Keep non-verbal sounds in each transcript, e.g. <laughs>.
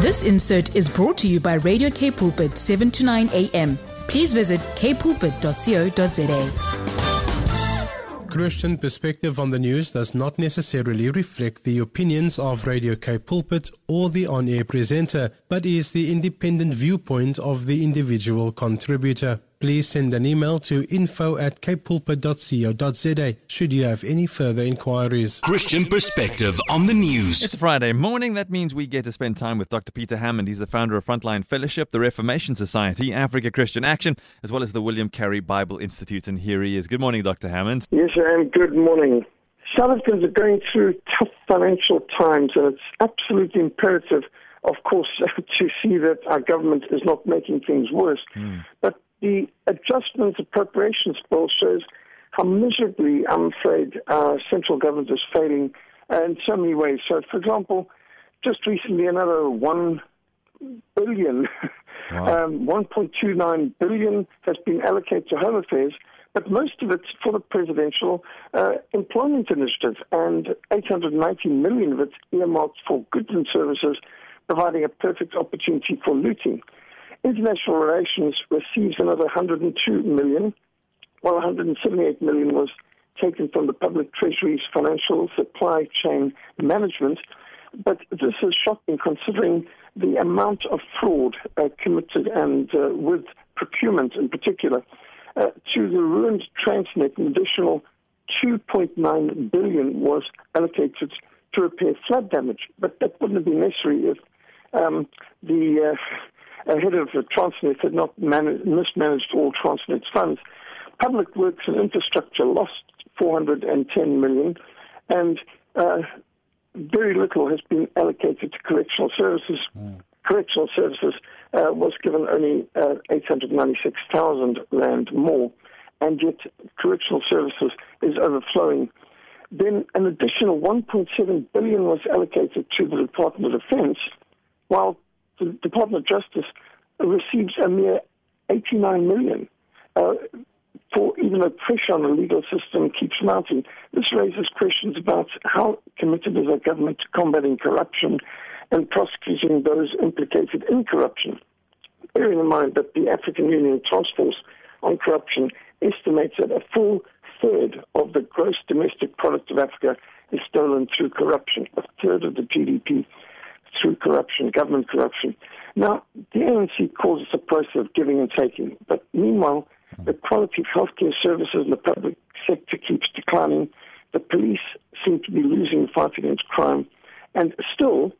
This insert is brought to you by Radio K Pulpit 7 to 9 a.m. Please visit kpulpit.co.za. Christian perspective on the news does not necessarily reflect the opinions of Radio K Pulpit or the on air presenter, but is the independent viewpoint of the individual contributor. Please send an email to info at kpulpit.co.za should you have any further inquiries. Christian perspective on the news. It's a Friday morning. That means we get to spend time with Dr. Peter Hammond. He's the founder of Frontline Fellowship, the Reformation Society, Africa Christian Action, as well as the William Carey Bible Institute. And here he is. Good morning, Dr. Hammond. Yes, and good morning. South Africans are going through tough financial times, and it's absolutely imperative, of course, <laughs> to see that our government is not making things worse. Mm. But the Adjustments Appropriations Bill shows how miserably, I'm afraid, our central government is failing uh, in so many ways. So, for example, just recently another one billion, wow. <laughs> um, 1.29 billion has been allocated to Home Affairs, but most of it's for the presidential uh, employment initiative, and 890 million of it's earmarked for goods and services, providing a perfect opportunity for looting. International relations receives another 102 million, while 178 million was taken from the public treasury's financial supply chain management. But this is shocking considering the amount of fraud uh, committed and uh, with procurement in particular. Uh, to the ruined Transnet, an additional 2.9 billion was allocated to repair flood damage, but that wouldn't have been necessary if um, the uh, head of Transnet had not managed, mismanaged all Transnet's funds. Public Works and Infrastructure lost 410 million, and uh, very little has been allocated to correctional services. Mm. Correctional services uh, was given only uh, 896,000 rand more, and yet correctional services is overflowing. Then an additional 1.7 billion was allocated to the Department of Defense, while the Department of Justice receives a mere 89 million. Uh, for even though pressure on the legal system keeps mounting, this raises questions about how committed is our government to combating corruption and prosecuting those implicated in corruption. Bearing in mind that the African Union Task Force on Corruption estimates that a full third of the gross domestic product of Africa is stolen through corruption, a third of the GDP through corruption, government corruption. Now, the ANC calls this a process of giving and taking, but meanwhile, the quality of healthcare services in the public sector keeps declining. The police seem to be losing the fight against crime, and still,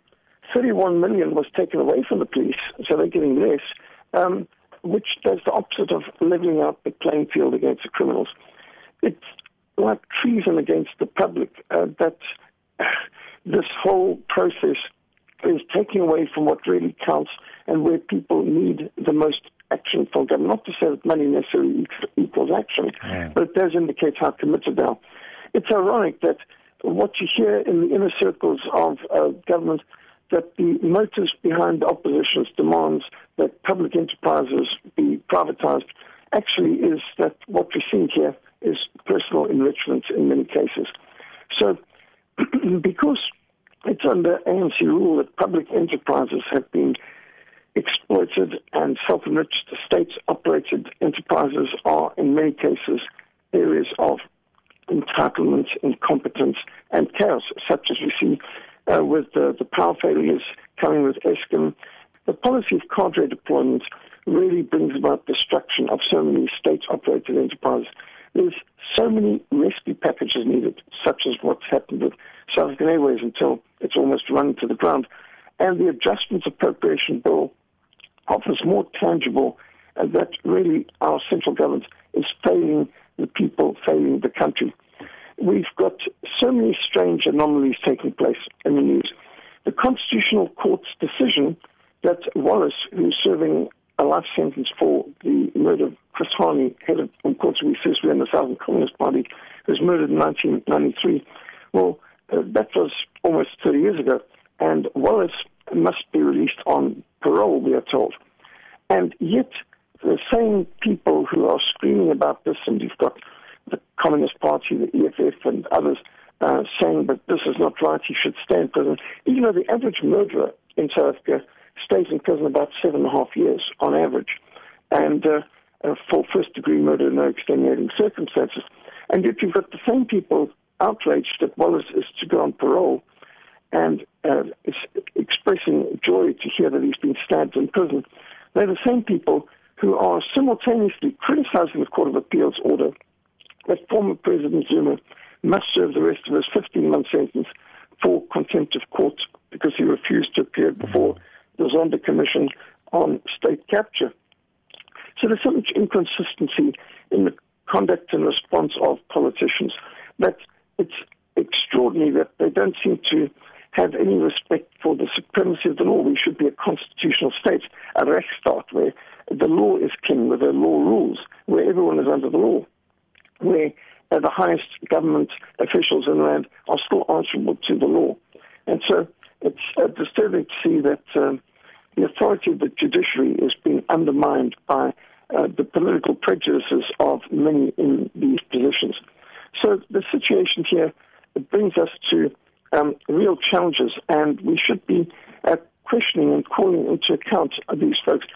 31 million was taken away from the police, so they're getting less, um, which does the opposite of leveling out the playing field against the criminals. It's like treason against the public uh, that <sighs> this whole process is taking away from what really counts and where people need the most action from government. Not to say that money necessarily equals action, yeah. but it does indicate how committed they are. It's ironic that what you hear in the inner circles of uh, government that the motives behind the opposition's demands that public enterprises be privatized actually is that what we're seeing here is personal enrichment in many cases. So, <clears throat> because under ANC rule that public enterprises have been exploited and self-enriched. State-operated enterprises are, in many cases, areas of entitlement, incompetence, and chaos, such as we see uh, with the, the power failures coming with Eskom. The policy of cadre deployment really brings about destruction of so many state-operated enterprises. There's so many rescue packages needed, such as what's happened with South African Airways until it's almost run to the ground. And the Adjustments Appropriation Bill offers more tangible uh, that really our central government is failing the people, failing the country. We've got so many strange anomalies taking place in the news. The Constitutional Court's decision that Wallace, who's serving a life sentence for the murder of Chris Hani, head of Umkhonto we in the Southern Communist Party, who was murdered in 1993. Well, uh, that was almost 30 years ago, and Wallace must be released on parole, we are told. And yet, the same people who are screaming about this, and you've got the Communist Party, the EFF, and others uh, saying that this is not right, he should stay in prison. Even though the average murderer in South Africa stays in prison about seven and a half years on average, and uh, for first degree murder, no extenuating circumstances. And yet you've got the same people outraged that Wallace is to go on parole and uh, is expressing joy to hear that he's been stabbed in prison. They're the same people who are simultaneously criticizing the Court of Appeal's order that former President Zuma must serve the rest of his 15 month sentence for contempt of court because he refused to appear before the Zondo Commission on state capture. So there's so much inconsistency in the conduct and response of politicians that it's extraordinary that they don't seem to have any respect for the supremacy of the law. We should be a constitutional state, a Rechtsstaat, where the law is king, where the law rules, where everyone is under the law, where uh, the highest government officials in the land are still answerable to the law. And so it's uh, disturbing to see that um, the authority of the judiciary is being undermined by uh, the political prejudices of many in these positions. So the situation here brings us to um, real challenges, and we should be uh, questioning and calling into account these folks.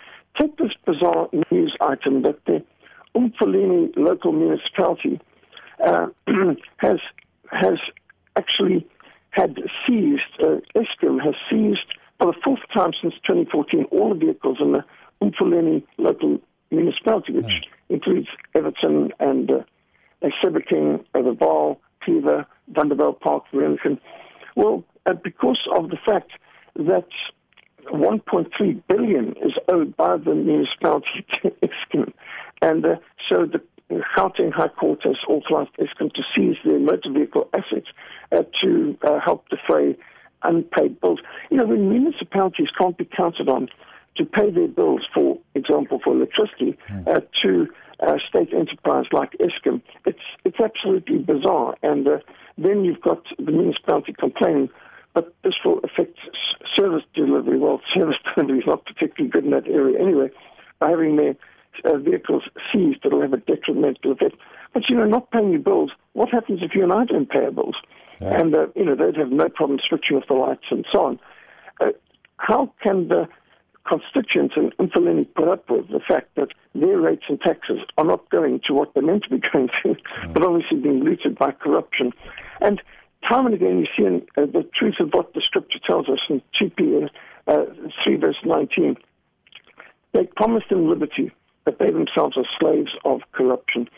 Take this bizarre news item that the Emfuleni local municipality uh, <clears throat> has has actually had seized, uh, Eskom has seized for the fourth time since 2014 all the vehicles in the Emfuleni local municipality, which mm. includes Evaton and uh, Sebokeng, Overval, Cleaver, Vanderbijlpark, Vereeniging. Well, uh, because of the fact that 1.3 billion is owed by the municipality <laughs> to and uh, so the Gauteng High Court has authorized Eskom to seize their motor vehicle assets uh, to uh, help defray unpaid bills. You know, when municipalities can't be counted on to pay their bills, for example, for electricity, mm. uh, to uh, state enterprise like Eskom, it's it's absolutely bizarre. And uh, then you've got the municipality complaining, but this will affect service delivery. Well, <laughs> service delivery is not particularly good in that area anyway. By having their uh, vehicles seized, it'll have a detrimental effect. But you know, not paying your bills. What happens if you and I don't pay our bills? Yeah. And uh, you know, they'd have no problem switching off the lights and so on. Uh, how can the constituents in Emfuleni put up with the fact that their rates and taxes are not going to what they're meant to be <laughs> going to, mm. but obviously being looted by corruption. And time and again, you see in, uh, the truth of what the scripture tells us in 2 Peter uh, 3, verse 19. They promised them liberty, but they themselves are slaves of corruption.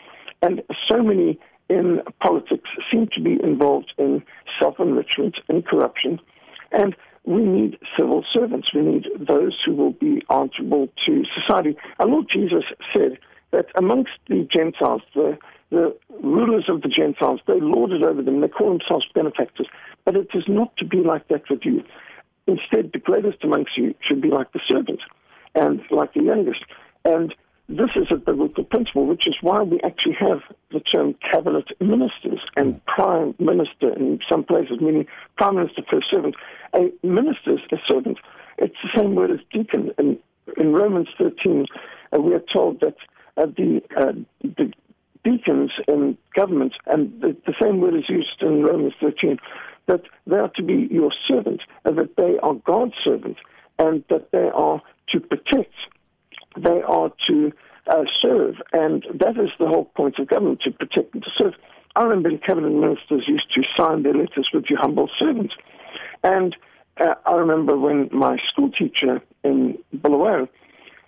And so many in politics seem to be involved in self enrichment and corruption. And we need civil servants. We need those who will be answerable to society. Our Lord Jesus said that amongst the Gentiles, the, the rulers of the Gentiles, they lord it over them. They call themselves benefactors. But it is not to be like that with you. Instead, the greatest amongst you should be like the servant and like the youngest. And this is a biblical principle, which is why we actually have the term cabinet ministers and prime minister in some places, meaning prime minister first servant. A minister is a servant. It's the same word as deacon. In, in Romans 13, uh, we are told that uh, the, uh, the deacons in government, and the, the, same word is used in Romans 13, that they are to be your servants, and that they are God's servants, and that they are to protect they are to uh, serve, and that is the whole point of government, to protect and to serve. I remember cabinet ministers used to sign their letters with your humble servant. And uh, I remember when my school teacher in Bulawayo,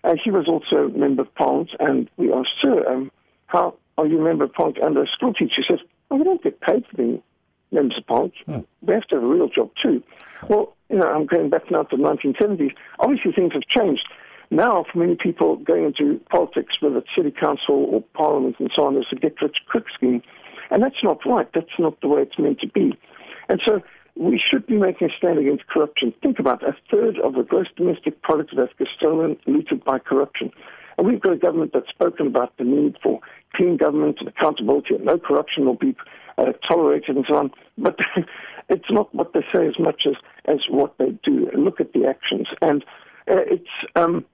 uh, he was also a member of parliament, and we asked, sir, um, how are you a member of parliament and a school teacher? He says, well, we don't get paid for being members of parliament. Hmm. We have to have a real job too. Well, you know, I'm going back now to the 1970s. Obviously, things have changed. Now, for many people going into politics, whether it's city council or parliament and so on, there's a get rich quick scheme. And that's not right. That's not the way it's meant to be. And so we should be making a stand against corruption. Think about it. a third of the gross domestic product of Africa is stolen, looted by corruption. And we've got a government that's spoken about the need for clean government and accountability and no corruption will be uh, tolerated and so on. But <laughs> it's not what they say as much as, as what they do. Look at the actions. And uh, it's um,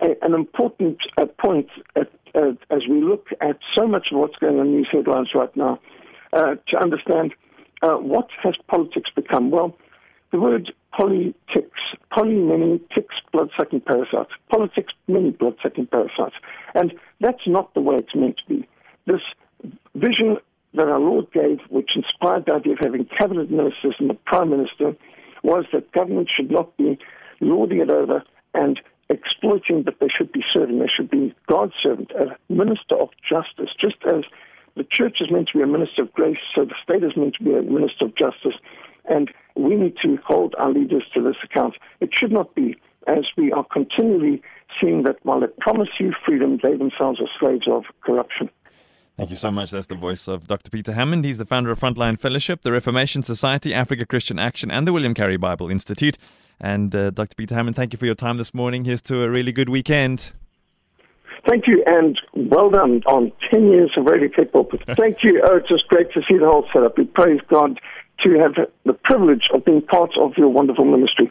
a, an important uh, point at, uh, as we look at so much of what's going on in these headlines right now uh, to understand uh, what has politics become? Well, the word politics, poly many ticks, blood sucking parasites, politics, many blood sucking parasites. And that's not the way it's meant to be. This vision that our Lord gave, which inspired the idea of having cabinet ministers and the prime minister, was that government should not be lording it over and but they should be serving. They should be God's servant, a minister of justice, just as the church is meant to be a minister of grace, so the state is meant to be a minister of justice. And we need to hold our leaders to this account. It should not be, as we are continually seeing that while they promise you freedom, they themselves are slaves of corruption. Thank you so much. That's the voice of Dr. Peter Hammond. He's the founder of Frontline Fellowship, the Reformation Society, Africa Christian Action, and the William Carey Bible Institute. And uh, Dr. Peter Hammond, thank you for your time this morning. Here's to a really good weekend. Thank you, and well done on 10 years of Radio Pulpit. <laughs> Thank you. Oh, it's just great to see the whole setup. We praise God to have the privilege of being part of your wonderful ministry.